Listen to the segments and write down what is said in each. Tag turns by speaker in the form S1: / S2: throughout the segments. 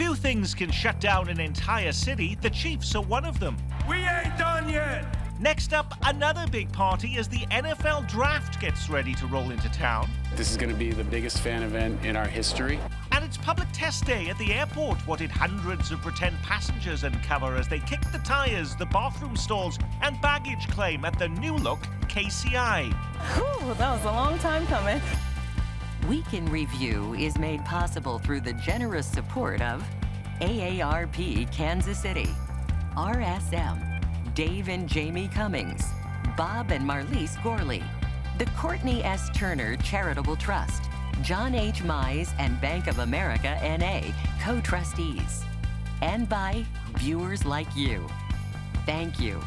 S1: Few things can shut down an entire city. The Chiefs are one of them.
S2: We ain't done yet.
S1: Next up, another big party as the NFL draft gets ready to roll into town.
S3: This is going to be the biggest fan event in our history.
S1: And it's public test day at the airport. What did hundreds of pretend passengers uncover as they kicked the tires, the bathroom stalls, and baggage claim at the new look KCI?
S4: Whew, that was a long time coming.
S5: Week in Review is made possible through the generous support of AARP Kansas City, RSM, Dave and Jamie Cummings, Bob and Marlise Gorley, the Courtney S. Turner Charitable Trust, John H. Mize and Bank of America NA, co trustees, and by viewers like you. Thank you.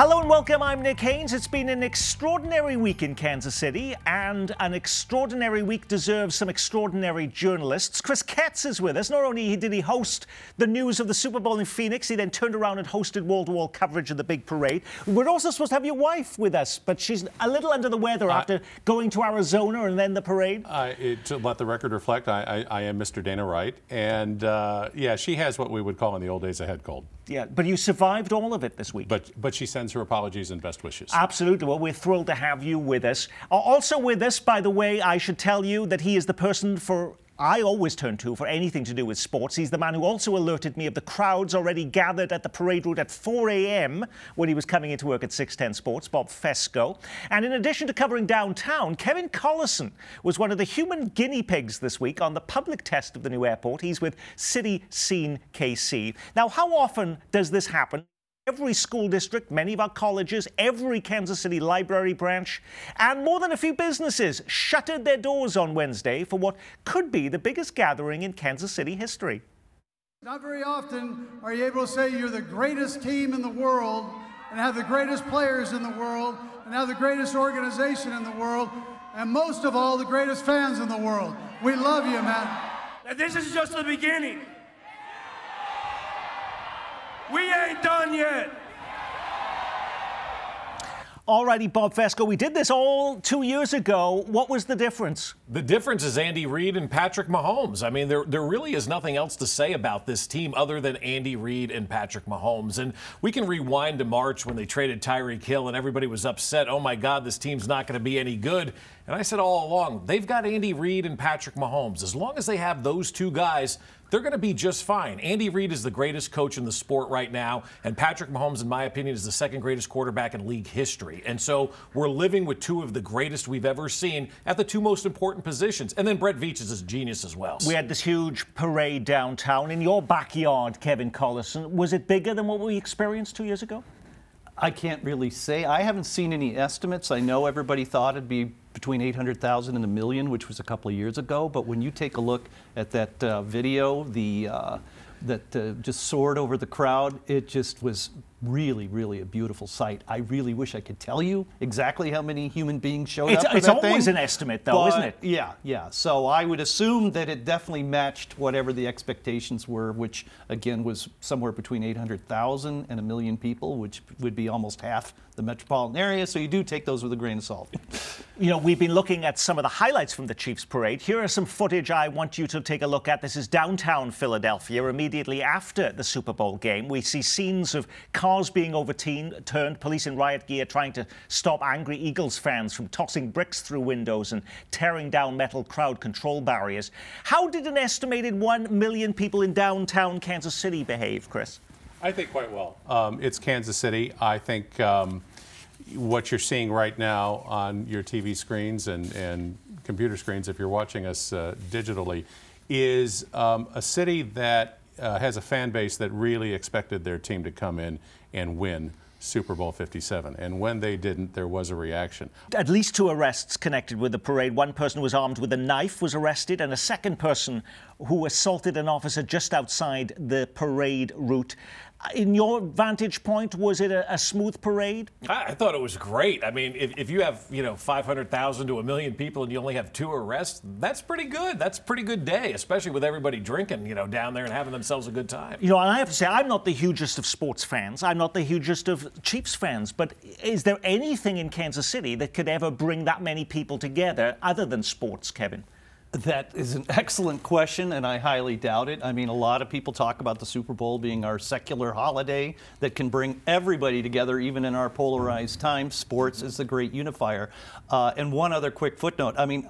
S1: Hello and welcome. I'm Nick Haines. It's been an extraordinary week in Kansas City, and an extraordinary week deserves some extraordinary journalists. Kris Ketz is with us. Not only did he host the news of the Super Bowl in Phoenix, he then turned around and hosted wall to wall coverage of the big parade. We're also supposed to have your wife with us, but she's a little under the weather after going to Arizona and then the parade.
S6: I, it, to let the record reflect, I, I, I am Mr. Dana Wright. And uh, yeah, she has what we would call in the old days a head cold.
S1: Yeah, but you survived all of it this week.
S6: But, but she sends her apologies and best wishes.
S1: Absolutely. Well, we're thrilled to have you with us. Also with us, by the way, I should tell you that he is the person for I always turn to for anything to do with sports. He's the man who also alerted me of the crowds already gathered at the parade route at 4 a.m. when he was coming into work at 610 Sports, Bob Fescoe. And in addition to covering downtown, Kevin Collison was one of the human guinea pigs this week on the public test of the new airport. He's with City Scene KC. Now, how often does this happen? Every school district, many of our colleges, every Kansas City library branch, and more than a few businesses shuttered their doors on Wednesday for what could be the biggest gathering in Kansas City history.
S7: Not very often are you able to say you're the greatest team in the world and have the greatest players in the world and have the greatest organization in the world and most of all, the greatest fans in the world. We love you, man.
S2: This is just the beginning. We ain't done yet.
S1: Alrighty, Bob Fescoe, we did this all two years ago. What was the difference?
S8: The difference is Andy Reid and Patrick Mahomes. I mean, there, there really is nothing else to say about this team other than Andy Reid and Patrick Mahomes. And we can rewind to March when they traded Tyreek Hill and everybody was upset. Oh my God, this team's not going to be any good. And I said all along, they've got Andy Reid and Patrick Mahomes. As long as they have those two guys, they're going to be just fine. Andy Reid is the greatest coach in the sport right now, and Patrick Mahomes, in my opinion, is the second greatest quarterback in league history. And so we're living with two of the greatest we've ever seen at the two most important positions. And then Brett Veach is a genius as well.
S1: We had this huge parade downtown in your backyard, Kevin Collison. Was it bigger than what we experienced two years ago?
S9: I can't really say. I haven't seen any estimates. I know everybody thought it'd be between 800,000 and a million, which was a couple of years ago. But when you take a look at that uh, video, the uh, that uh, just soared over the crowd, it just was really, really a beautiful sight. I really wish I could tell you exactly how many human beings showed
S1: It's,
S9: up. for
S1: it's always
S9: thing,
S1: an estimate, though, isn't it?
S9: Yeah, yeah. So I would assume that it definitely matched whatever the expectations were, which again was somewhere between 800,000 and a million people, which would be almost half the metropolitan area. So you do take those with a grain of salt.
S1: You know, we've been looking at some of the highlights from the Chiefs parade. Here are some footage I want you to take a look at. This is downtown Philadelphia immediately after the Super Bowl game. We see scenes of cars being overturned, turned, police in riot gear trying to stop angry Eagles fans from tossing bricks through windows and tearing down metal crowd control barriers. How did an estimated 1 million people in downtown Kansas City behave, Kris?
S6: I think quite well. Um, it's Kansas City. I think um, what you're seeing right now on your TV screens and, and computer screens, if you're watching us uh, digitally, is um, a city that uh, has a fan base that really expected their team to come in and win Super Bowl 57. And when they didn't, there was a reaction.
S1: At least two arrests connected with the parade. One person was armed with a knife was arrested, and a second person who assaulted an officer just outside the parade route. In your vantage point, was it a, a smooth parade?
S8: I, I thought it was great. I mean, if, if you have, you know, 500,000 to a million people and you only have two arrests, that's pretty good. That's a pretty good day, especially with everybody drinking, you know, down there and having themselves a good time.
S1: You know, and I have to say, I'm not the hugest of sports fans. I'm not the hugest of Chiefs fans. But is there anything in Kansas City that could ever bring that many people together other than sports, Kevin?
S9: That is an excellent question, and I highly doubt it. I mean, a lot of people talk about the Super Bowl being our secular holiday that can bring everybody together, even in our polarized times. Sports is the great unifier. Uh, and one other quick footnote I mean,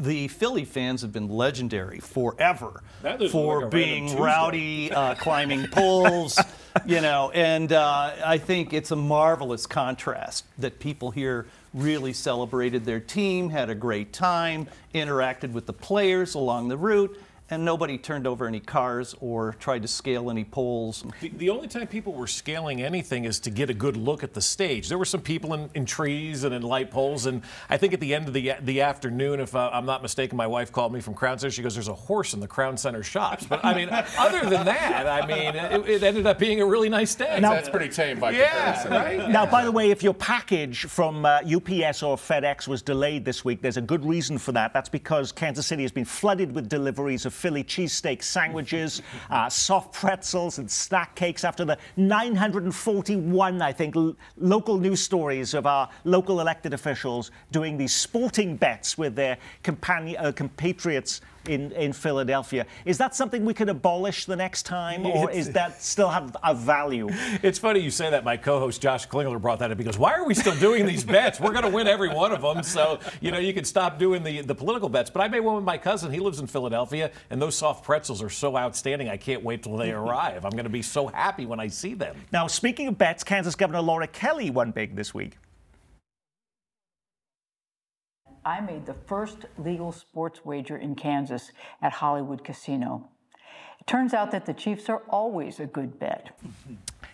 S9: the Philly fans have been legendary forever for
S8: like
S9: being rowdy, uh, climbing poles, you know, and uh, I think it's a marvelous contrast that people here really celebrated their team, had a great time, interacted with the players along the route, and nobody turned over any cars or tried to scale any poles.
S8: The, the only time people were scaling anything is to get a good look at the stage. There were some people in, in trees and in light poles, and I think at the end of the the afternoon, if uh, I'm not mistaken, my wife called me from Crown Center. She goes, "There's a horse in the Crown Center shops." But I mean, other than that, I mean, it, it ended up being a really nice day.
S1: Now-
S6: That's pretty tame by
S8: yeah,
S6: comparison.
S8: right.
S1: Now, by the way, if your package from uh, UPS or FedEx was delayed this week, there's a good reason for that. That's because Kansas City has been flooded with deliveries of Philly cheesesteak sandwiches, uh, soft pretzels, and snack cakes after the 941, I think, local news stories of our local elected officials doing these sporting bets with their companion, uh, compatriots in, in Philadelphia. Is that something we could abolish the next time, or is that still have a value?
S8: It's funny you say that. My co-host Josh Klingler brought that up. because "Why are we still doing these bets? We're going to win every one of them." So you know, you can stop doing the the political bets. But I made one with my cousin. He lives in Philadelphia, and those soft pretzels are so outstanding. I can't wait till they arrive. I'm going to be so happy when I see them.
S1: Now, speaking of bets, Kansas Governor Laura Kelly won big this week.
S10: I made the first legal sports wager in Kansas at Hollywood Casino. It turns out that the Chiefs are always a good bet.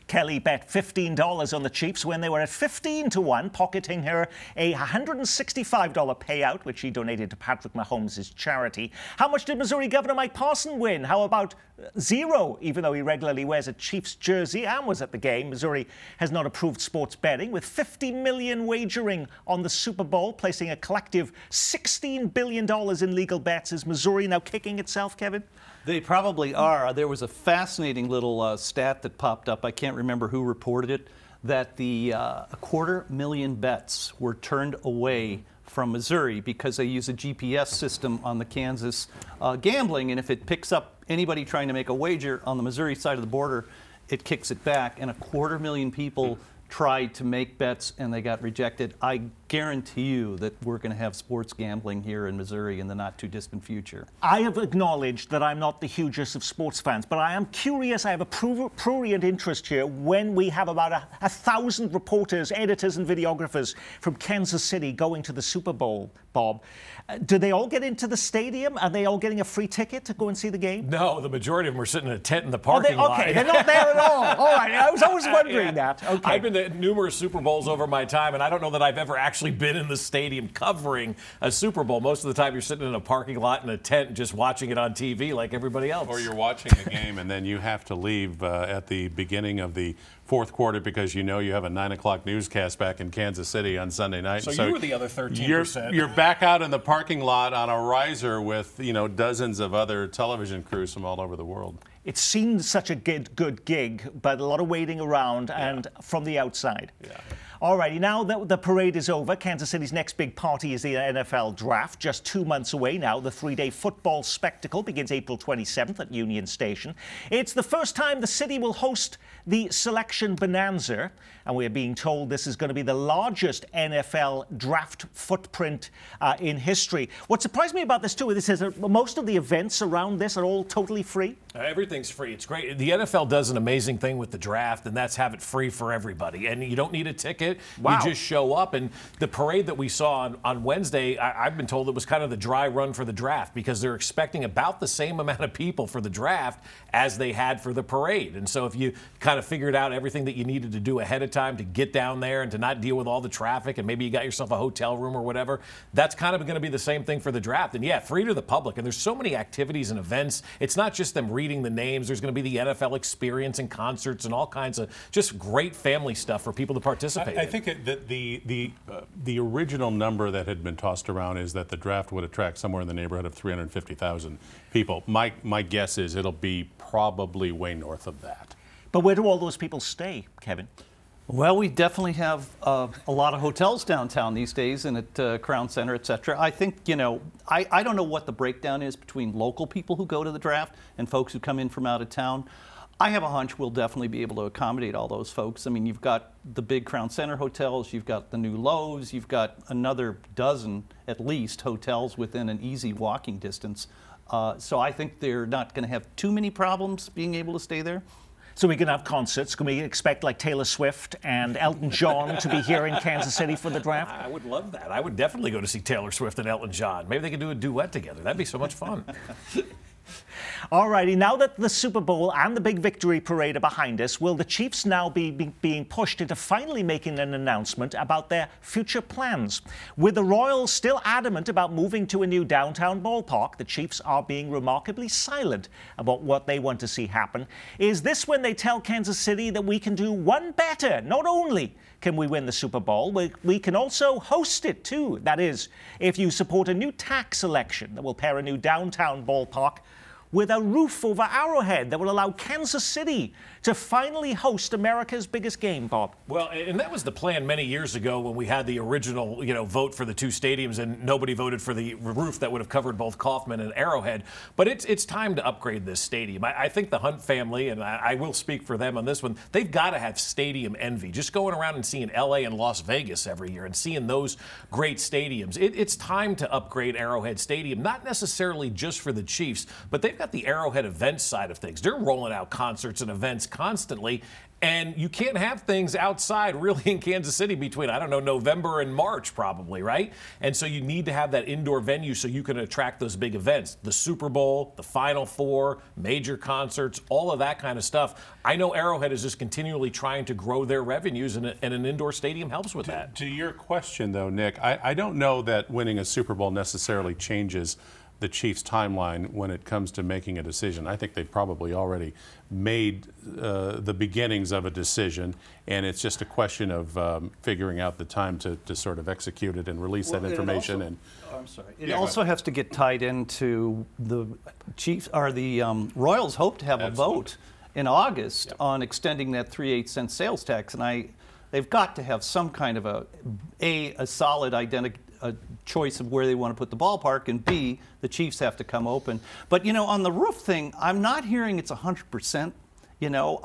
S1: Kelly bet $15 on the Chiefs when they were at 15 to 1, pocketing her a $165 payout, which she donated to Patrick Mahomes' charity. How much did Missouri Governor Mike Parson win? How about uh, zero, even though he regularly wears a Chiefs jersey and was at the game? Missouri has not approved sports betting, with 50 million wagering on the Super Bowl, placing a collective $16 billion in legal bets. Is Missouri now kicking itself, Kevin?
S9: They probably are. There was a fascinating little uh, stat that popped up. I can't remember who reported it. That the uh, a quarter million bets were turned away from Missouri because they use a GPS system on the Kansas uh, gambling, and if it picks up anybody trying to make a wager on the Missouri side of the border, it kicks it back. And a quarter million people tried to make bets and they got rejected. I guarantee you that we're going to have sports gambling here in Missouri in the not too distant future.
S1: I have acknowledged that I'm not the hugest of sports fans, but I am curious. I have a prurient interest here when we have about a, a thousand reporters, editors, and videographers from Kansas City going to the Super Bowl, Bob. Uh, do they all get into the stadium? Are they all getting a free ticket to go and see the game?
S8: No, the majority of them are sitting in a tent in the
S1: Oh, they-
S8: parking lot.
S1: okay, they're not there at all. All right, I was always wondering
S8: Yeah.
S1: that. Okay.
S8: I've been to numerous Super Bowls over my time, and I don't know that I've ever actually been in the stadium covering a Super Bowl. Most of the time, you're sitting in a parking lot in a tent just watching it on TV like everybody else.
S6: Or you're watching a game and then you have to leave uh, at the beginning of the fourth quarter because you know you have a nine o'clock newscast back in Kansas City on Sunday night.
S8: So you were the other 13%.
S6: You're, you're back out in the parking lot on a riser with you know dozens of other television crews from all over the world.
S1: It seemed such a good, good gig, but a lot of waiting around and from the outside.
S6: Yeah.
S1: Alrighty, now that the parade is over, Kansas City's next big party is the NFL draft. Just two months away now, the three day football spectacle begins April 27th at Union Station. It's the first time the city will host the selection bonanza, and we're being told this is going to be the largest NFL draft footprint uh, in history. What surprised me about this, too, is that most of the events around this are all totally free.
S8: Uh, Everything's free. It's great. The NFL does an amazing thing with the draft, and that's have it free for everybody. And you don't need a ticket.
S1: Wow.
S8: You just show up. And the parade that we saw on, on Wednesday, I, I've been told it was kind of the dry run for the draft because they're expecting about the same amount of people for the draft as they had for the parade. And so if you kind of figured out everything that you needed to do ahead of time to get down there and to not deal with all the traffic, and maybe you got yourself a hotel room or whatever, that's kind of going to be the same thing for the draft. And yeah, free to the public. And there's so many activities and events. It's not just them reading the names. There's going to be the NFL experience and concerts and all kinds of just great family stuff for people to participate
S6: I, I think it, that the the uh, the original number that had been tossed around is that the draft would attract somewhere in the neighborhood of 350,000 people. My my guess is it'll be probably way north of that.
S1: But where do all those people stay, Kevin?
S9: Well, we definitely have uh, a lot of hotels downtown these days and at uh, Crown Center, et cetera. I think, you know, I, I don't know what the breakdown is between local people who go to the draft and folks who come in from out of town. I have a hunch we'll definitely be able to accommodate all those folks. I mean, you've got the big Crown Center hotels, you've got the new Loews, you've got another dozen at least hotels within an easy walking distance. Uh, so I think they're not going to have too many problems being able to stay there.
S1: So we can have concerts. Can we expect like Taylor Swift and Elton John to be here in Kansas City for the draft?
S8: I would love that. I would definitely go to see Taylor Swift and Elton John. Maybe they could do a duet together. That'd be so much fun.
S1: Alrighty, now that the Super Bowl and the big victory parade are behind us, will the Chiefs now be, be, being pushed into finally making an announcement about their future plans? With the Royals still adamant about moving to a new downtown ballpark, the Chiefs are being remarkably silent about what they want to see happen. Is this when they tell Kansas City that we can do one better? Not only can we win the Super Bowl, we, we can also host it too. That is, if you support a new tax election that will pair a new downtown ballpark with a roof over Arrowhead that will allow Kansas City to finally host America's biggest game, Bob.
S8: Well, and that was the plan many years ago when we had the original, you know, vote for the two stadiums and nobody voted for the roof that would have covered both Kauffman and Arrowhead. But it's it's time to upgrade this stadium. I, I think the Hunt family, and I, I, will speak for them on this one, they've got to have stadium envy. Just going around and seeing LA and Las Vegas every year and seeing those great stadiums. It, it's time to upgrade Arrowhead Stadium, not necessarily just for the Chiefs, but they've got the Arrowhead events side of things. They're rolling out concerts and events constantly. And you can't have things outside really in Kansas City between, I don't know, November and March, probably, right? And so you need to have that indoor venue so you can attract those big events the Super Bowl, the Final Four, major concerts, all of that kind of stuff. I know Arrowhead is just continually trying to grow their revenues, and, and an indoor stadium helps with
S6: to,
S8: that.
S6: To your question, though, Nick, I, I don't know that winning a Super Bowl necessarily changes the Chiefs' timeline when it comes to making a decision. I think they've probably already made uh, the beginnings of a decision, and it's just a question of um, figuring out the time to, to sort of execute it and release well, that information.
S9: Also,
S6: and
S9: oh, I'm sorry. It yeah, also has to get tied into the Chiefs or the um, Royals hope to have Absolutely. a vote in August yep. on extending that 3/8 cent sales tax, and I. They've got to have some kind of a a, a solid identity a choice of where they want to put the ballpark, and B, the Chiefs have to come open. But you know, on the roof thing, I'm not hearing it's 100 percent. You know,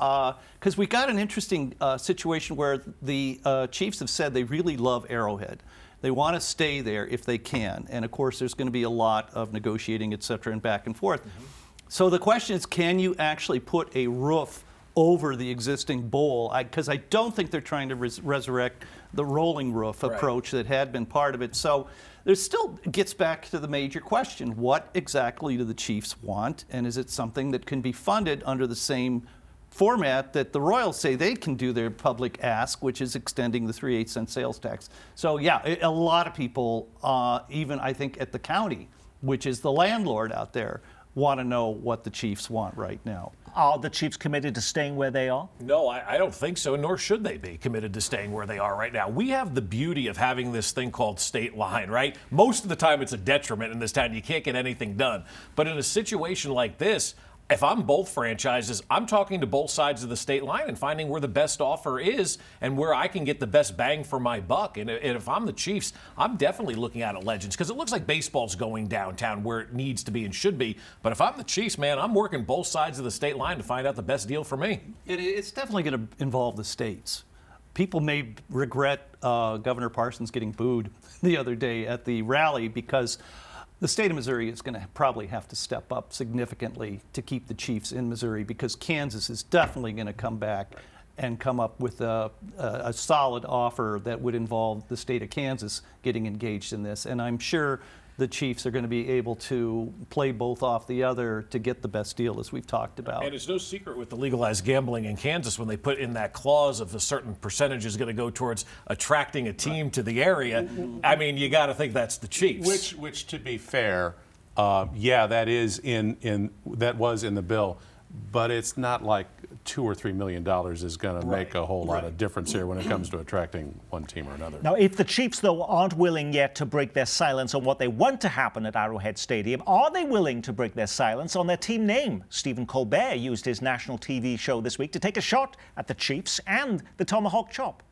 S9: because uh, we got an interesting uh, situation where the uh, Chiefs have said they really love Arrowhead. They want to stay there if they can, and of course, there's going to be a lot of negotiating, et cetera, and back and forth. Mm-hmm. So the question is, can you actually put a roof? Over the existing bowl because I, I, don't think they're trying to res- resurrect the rolling roof right. approach that had been part of it. So there still gets back to the major question what exactly do the Chiefs want? And is it something that can be funded under the same format that the Royals say they can do their public ask, which is extending the 3 8 cent sales tax? So, yeah, a lot of people, uh, even I think at the county, which is the landlord out there, want to know what the Chiefs want right now.
S1: Are the Chiefs committed to staying where they are?
S8: No, I, I, don't think so, nor should they be committed to staying where they are right now. We have the beauty of having this thing called state line, right? Most of the time it's a detriment in this town. You can't get anything done. But in a situation like this, if I'm both franchises, I'm talking to both sides of the state line and finding where the best offer is and where I can get the best bang for my buck. And if I'm the Chiefs, I'm definitely looking at Legends because it looks like baseball's going downtown where it needs to be and should be. But if I'm the Chiefs, man, I'm working both sides of the state line to find out the best deal for me.
S9: It, it's definitely going to involve the states. People may regret uh, Governor Parsons getting booed the other day at the rally because the state of Missouri is going to probably have to step up significantly to keep the Chiefs in Missouri because Kansas is definitely going to come back and come up with a, a, solid offer that would involve the state of Kansas getting engaged in this. And I'm sure the Chiefs are going to be able to play both off the other to get the best deal, as we've talked about.
S8: And it's no secret with the legalized gambling in Kansas when they put in that clause of a certain percentage is going to go towards attracting a team right. to the area. I mean, you got to think that's the Chiefs.
S6: Which, which to be fair, uh, yeah, that is in in that was in the bill, but it's not like two or three million dollars is going to make a whole lot of difference here when it comes to attracting one team or another.
S1: Now, if the Chiefs, though, aren't willing yet to break their silence on what they want to happen at Arrowhead Stadium, are they willing to break their silence on their team name? Stephen Colbert used his national TV show this week to take a shot at the Chiefs and the Tomahawk Chop.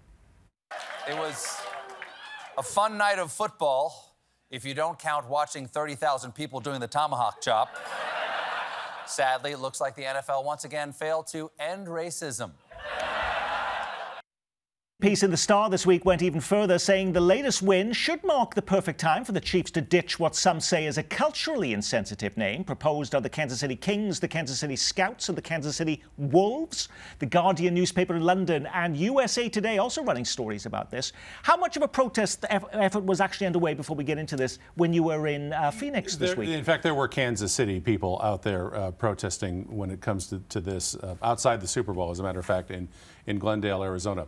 S11: It was a fun night of football if you don't count watching 30,000 people doing the tomahawk chop. Sadly, it looks like the NFL once again failed to end racism.
S1: Piece in the Star this week went even further, saying the latest win should mark the perfect time for the Chiefs to ditch what some say is a culturally insensitive name proposed are the Kansas City Kings, the Kansas City Scouts, and the Kansas City Wolves. The Guardian newspaper in London and USA Today also running stories about this. How much of a protest effort was actually underway before we get into this when you were in uh, Phoenix this
S6: There-
S1: week?
S6: In fact, there were Kansas City people out there uh, protesting when it comes to, to this uh, outside the Super Bowl, as a matter of fact, in, in Glendale, Arizona.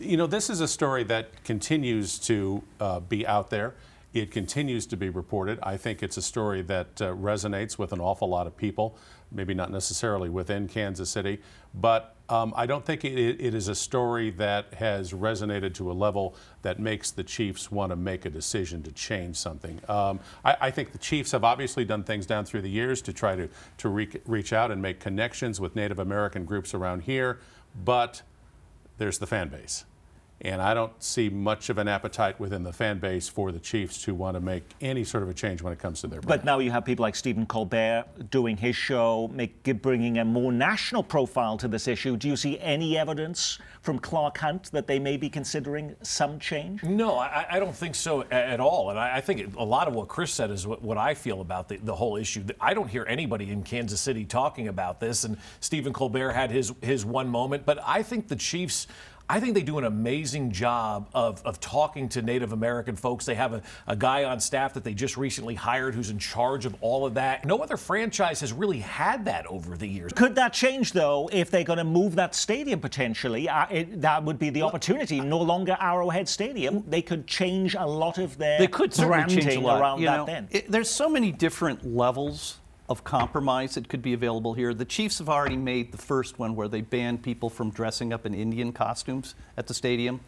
S6: You know, this is a story that continues to uh, be out there. It continues to be reported. I think it's a story that uh, resonates with an awful lot of people, maybe not necessarily within Kansas City, but um, I don't think it, it is a story that has resonated to a level that makes the Chiefs want to make a decision to change something. Um, I, I think the Chiefs have obviously done things down through the years to try to, to re- reach out and make connections with Native American groups around here, but there's the fan base. And I don't see much of an appetite within the fan base for the Chiefs to want to make any sort of a change when it comes to their brand.
S1: But now you have people like Stephen Colbert doing his show, make, bringing a more national profile to this issue. Do you see any evidence from Clark Hunt that they may be considering some change?
S8: No, I, I don't think so at all. And I, I think a lot of what Kris said is what, what I feel about the, the whole issue. I don't hear anybody in Kansas City talking about this. And Stephen Colbert had his, his one moment. But I think the Chiefs. I think they do an amazing job of, of talking to Native American folks. They have a, a guy on staff that they just recently hired who's in charge of all of that. No other franchise has really had that over the years.
S1: Could that change, though, if they're going to move that stadium potentially? Uh, it, that would be the opportunity. No longer Arrowhead Stadium. They could change a lot of their
S9: They could certainly
S1: branding
S9: change a lot.
S1: around
S9: you
S1: that
S9: know.
S1: then.
S9: It- there's so many different levels of compromise that could be available here. The Chiefs have already made the first one where they banned people from dressing up in Indian costumes at the stadium.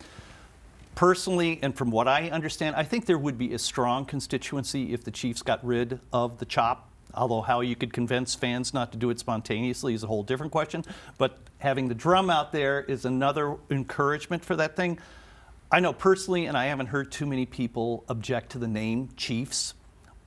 S9: Personally, and from what I understand, I think there would be a strong constituency if the Chiefs got rid of the chop. Although how you could convince fans not to do it spontaneously is a whole different question. But having the drum out there is another encouragement for that thing. I know personally, and I haven't heard too many people object to the name Chiefs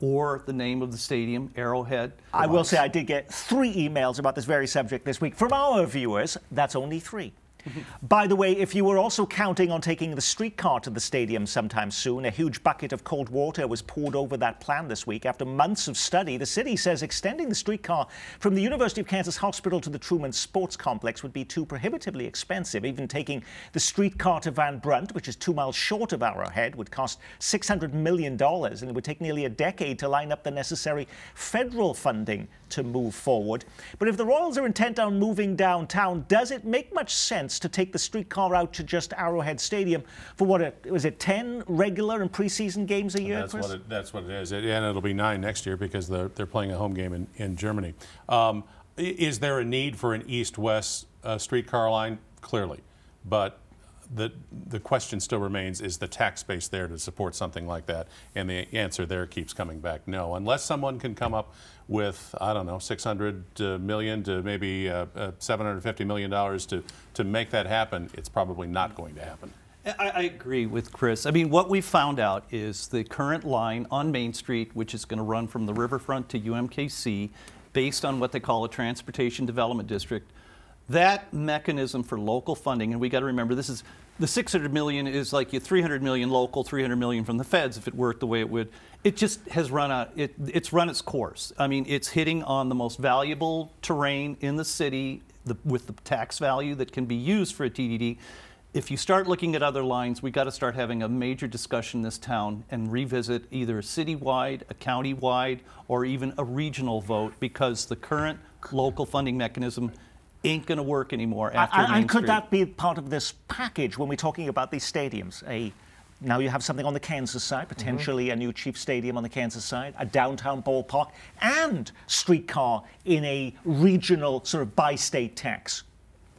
S9: or the name of the stadium, Arrowhead.
S1: I will say I did get three emails about this very subject this week from our viewers. That's only three. By the way, if you were also counting on taking the streetcar to the stadium sometime soon, a huge bucket of cold water was poured over that plan this week. After months of study, the city says extending the streetcar from the University of Kansas Hospital to the Truman Sports Complex would be too prohibitively expensive. Even taking the streetcar to Van Brunt, which is two miles short of Arrowhead, would cost $600 million, and it would take nearly a decade to line up the necessary federal funding to move forward. But if the Royals are intent on moving downtown, does it make much sense to take the streetcar out to just Arrowhead Stadium for what it was it 10 regular and preseason games a year?
S6: That's what it, that's what it is, It- and it'll be nine next year because they're, they're playing a home game in, in Germany. Um, is there a need for an east-west uh, streetcar line? Clearly, but the the question still remains: Is the tax base there to support something like that? And the answer there keeps coming back: no. Unless someone can come up with I don't know 600 uh, to maybe uh, uh, 750 million dollars to to make that happen, it's probably not going to happen.
S9: I, I agree with Kris. I mean, what we found out is the current line on Main Street, which is going to run from the riverfront to UMKC, based on what they call a transportation development district, that mechanism for local funding, and we got to remember this is the 600 million is like your 300 million local, 300 million from the feds if it worked the way it would. It just has run out. It, it's run its course. I mean, it's hitting on the most valuable terrain in the city the, with the tax value that can be used for a TDD. If you start looking at other lines, we got to start having a major discussion in this town and revisit either a citywide, a countywide, or even a regional vote because the current local funding mechanism ain't going to work anymore after
S1: And-
S9: Main
S1: and could
S9: Street.
S1: that be part of this package when we're talking about these stadiums? A now you have something on the Kansas side, mm-hmm. potentially a new Chief Stadium on the Kansas side, a downtown ballpark, and streetcar in a regional sort of by-state tax.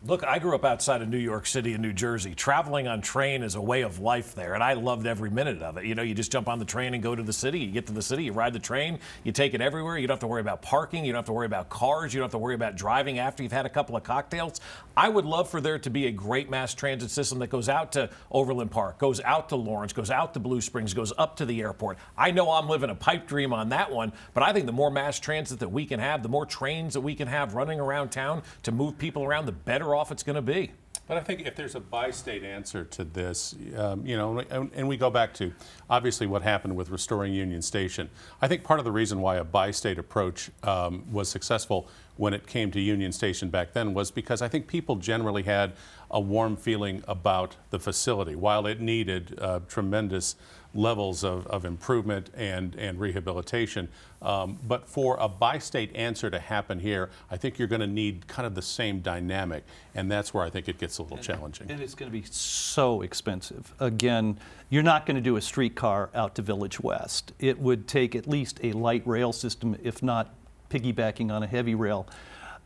S8: Look, I grew up outside of New York City and New Jersey. Traveling on train is a way of life there, and I loved every minute of it. You know, you just jump on the train and go to the city. You get to the city, you ride the train, you take it everywhere. You don't have to worry about parking. You don't have to worry about cars. You don't have to worry about driving after you've had a couple of cocktails. I would love for there to be a great mass transit system that goes out to Overland Park, goes out to Lawrence, goes out to Blue Springs, goes up to the airport. I know I'm living a pipe dream on that one, but I think the more mass transit that we can have, the more trains that we can have running around town to move people around, the better off it's going to be.
S6: But I think if there's a bi-state answer to this, um, you know, and, and we go back to obviously what happened with restoring Union Station. I think part of the reason why a bi-state approach um, was successful when it came to Union Station back then was because I think people generally had a warm feeling about the facility. While it needed uh, tremendous levels of, of improvement and, and rehabilitation, um, but for a bi-state answer to happen here, I think you're going to need kind of the same dynamic, and that's where I think it gets a little challenging.
S9: And it's going to be so expensive. Again, you're not going to do a streetcar out to Village West. It would take at least a light rail system, if not piggybacking on a heavy rail.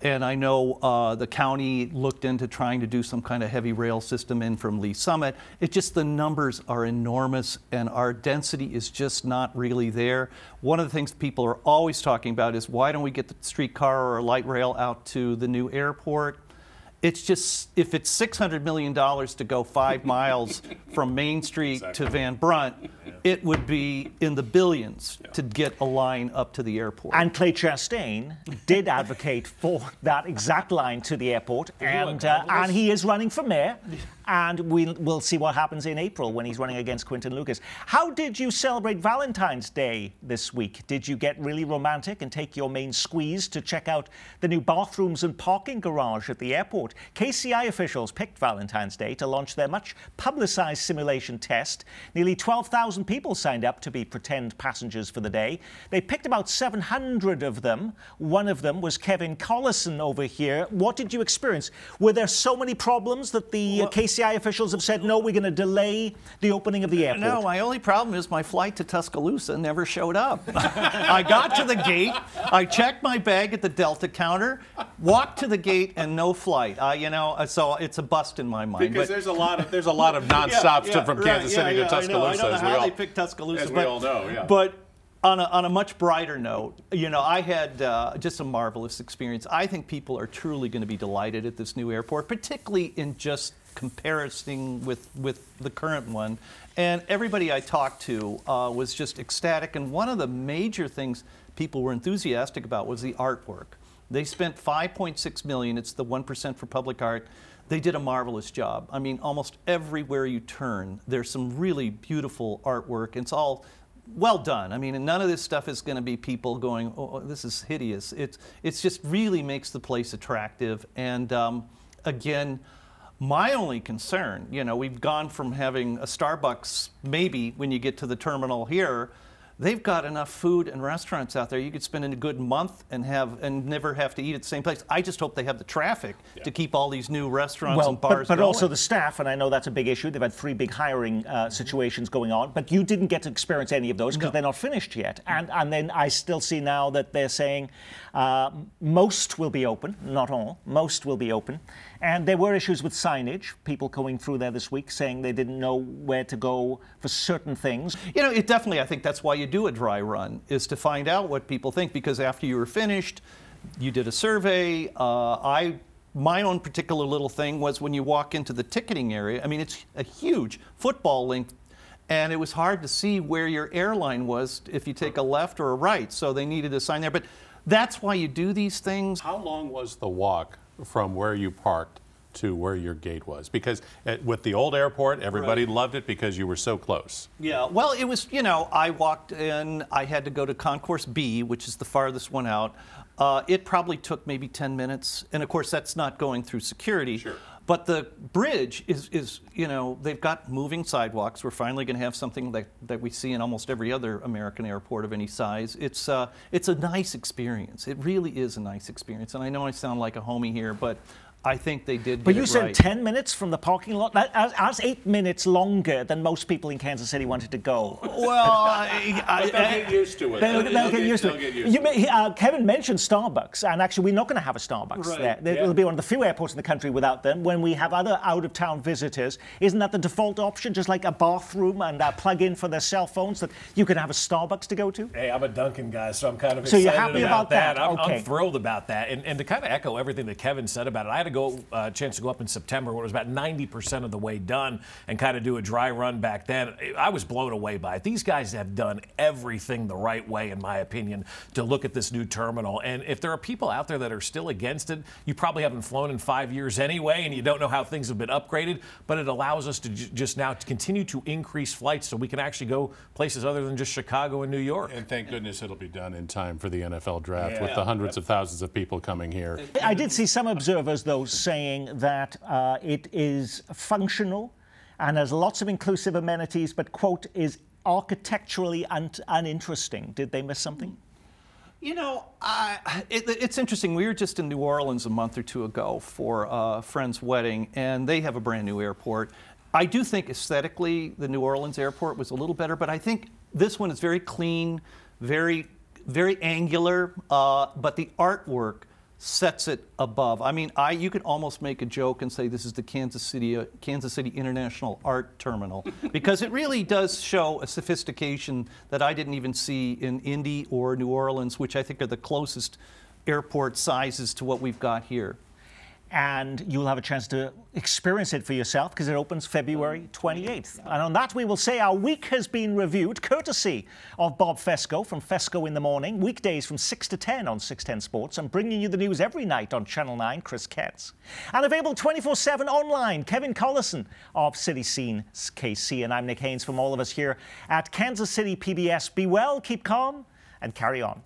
S9: And I know uh, the county looked into trying to do some kind of heavy rail system in from Lee Summit. It's just the numbers are enormous and our density is just not really there. One of the things people are always talking about is why don't we get the streetcar or light rail out to the new airport? It's just, if it's $600 million to go five miles from Main Street to Van Brunt, it would be in the billions to get a line up to the airport.
S1: And Clay Chastain did advocate for that exact line to the airport, and, uh, and he is running for mayor. And we'll, we'll see what happens in April when he's running against Quinton Lucas. How did you celebrate Valentine's Day this week? Did you get really romantic and take your main squeeze to check out the new bathrooms and parking garage at the airport? KCI officials picked Valentine's Day to launch their much publicized simulation test. Nearly 12,000 people signed up to be pretend passengers for the day. They picked about 700 of them. One of them was Kevin Collison over here. What did you experience? Were there so many problems that the uh, KCI officials have said, no, we're going to delay the opening of the airport?
S9: No, my only problem is my flight to Tuscaloosa never showed up. I got to the gate, I checked my bag at the Delta counter, walked to the gate, and no flight. Uh, you know, uh, so it's a bust in my mind.
S6: Because
S9: but-
S6: there's a lot of there's a lot of nonstops
S9: Yeah,
S6: to, from
S9: right,
S6: Kansas City
S9: yeah,
S6: to
S9: yeah, I know.
S6: Tuscaloosa,
S9: I don't know
S6: as we all
S9: they picked Tuscaloosa,
S6: as we
S9: but,
S6: all know, yeah.
S9: But on a, on a much brighter note, you know, I had uh, just a marvelous experience. I think people are truly going to be delighted at this new airport, particularly in just comparison with, with the current one. And everybody I talked to uh, was just ecstatic. And one of the major things people were enthusiastic about was the artwork. They spent 5.6 million. It's the 1% for public art. They did a marvelous job. I mean, almost everywhere you turn, there's some really beautiful artwork. It's all well done. I mean, none of this stuff is going to be people going, "Oh, this is hideous." It's it's just really makes the place attractive. And um, again, my only concern, you know, we've gone from having a Starbucks maybe when you get to the terminal here. They've got enough food and restaurants out there. You could spend a good month and have and never have to eat at the same place. I just hope they have the traffic to keep all these new restaurants
S1: well,
S9: and bars
S1: but, but also the staff, and I know that's a big issue. They've had three big hiring uh, situations going on, but you didn't get to experience any of those because they're not finished yet. And and then I still see now that they're saying uh, most will be open, not all. Most will be open, and there were issues with signage. People going through there this week saying they didn't know where to go for certain things.
S9: You know, it definitely, I think that's why you do a dry run, is to find out what people think, because after you were finished, you did a survey. Uh, I, my own particular little thing was when you walk into the ticketing area, I mean, it's a huge football length, and it was hard to see where your airline was if you take a left or a right, so they needed a sign there. But that's why you do these things.
S6: How long was the walk from where you parked to where your gate was? Because at, with the old airport, everybody loved it because you were so close.
S9: Yeah, well, it was, you know, I walked in, I had to go to Concourse B, which is the farthest one out. Uh, it probably took maybe 10 minutes. And of course, that's not going through security.
S6: Sure.
S9: But the bridge is, is, you know, they've got moving sidewalks. We're finally going to have something that, that we see in almost every other American airport of any size. It's, uh, it's a nice experience. It really is a nice experience. And I know I sound like a homie here, but I think they did.
S1: But
S9: get
S1: you
S9: it
S1: said
S9: right.
S1: 10 minutes from the parking lot? That, that's, that's eight minutes longer than most people in Kansas City wanted to go.
S9: Well, I, I,
S6: But they'll get used to it.
S1: They'll,
S6: They'll-
S1: they'll
S6: they'll
S1: get used to
S6: they'll
S1: it.
S6: get used
S1: You
S6: to
S1: may, uh, Kevin mentioned Starbucks, and actually, we're not going to have a Starbucks
S6: Right,
S1: there. There- It'll be one of the few airports in the country without them. When we have other out of town visitors, isn't that the default option? Just like a bathroom and a plug in for their cell phones, that you can have a Starbucks to go to?
S8: Hey, I'm a Dunkin' guy, so I'm kind of
S1: So
S8: excited
S1: you're happy about that?
S8: I'm, I'm thrilled about that. And, and to kind of echo everything that Kevin said about it, I had to go uh, chance to go up in September when it was about 90% of the way done and kind of do a dry run back then. I was blown away by it. These guys have done everything the right way, in my opinion, to look at this new terminal. And if there are people out there that are still against it, you probably haven't flown in five years anyway, and you don't know how things have been upgraded. But it allows us to j- just now to continue to increase flights so we can actually go places other than just Chicago and New York.
S6: And thank goodness it'll be done in time for the NFL draft
S8: Yeah.
S6: with the hundreds of thousands of people coming here.
S1: I did see some observers, though, saying that uh, it is functional and has lots of inclusive amenities, but, quote, is architecturally un- uninteresting. Did they miss something?
S9: You know, I, it, it's interesting. We were just in New Orleans a month or two ago for a friend's wedding, and they have a brand new airport. I do think aesthetically the New Orleans airport was a little better, but I think this one is very clean, very, very angular, uh, but the artwork sets it above. I mean, I you could almost make a joke and say this is the Kansas City uh, Kansas City International Art Terminal because it really does show a sophistication that I didn't even see in Indy or New Orleans, which I think are the closest airport sizes to what we've got here.
S1: And you'll have a chance to experience it for yourself because it opens February mm. 28th. And on that, we will say our week has been reviewed courtesy of Bob Fescoe from Fescoe in the Morning, weekdays from 6 to 10 on 610 Sports, and bringing you the news every night on Channel 9, Kris Ketz. And available 24 7 online, Kevin Collison of City Scene KC. And I'm Nick Haines from all of us here at Kansas City PBS. Be well, keep calm, and carry on.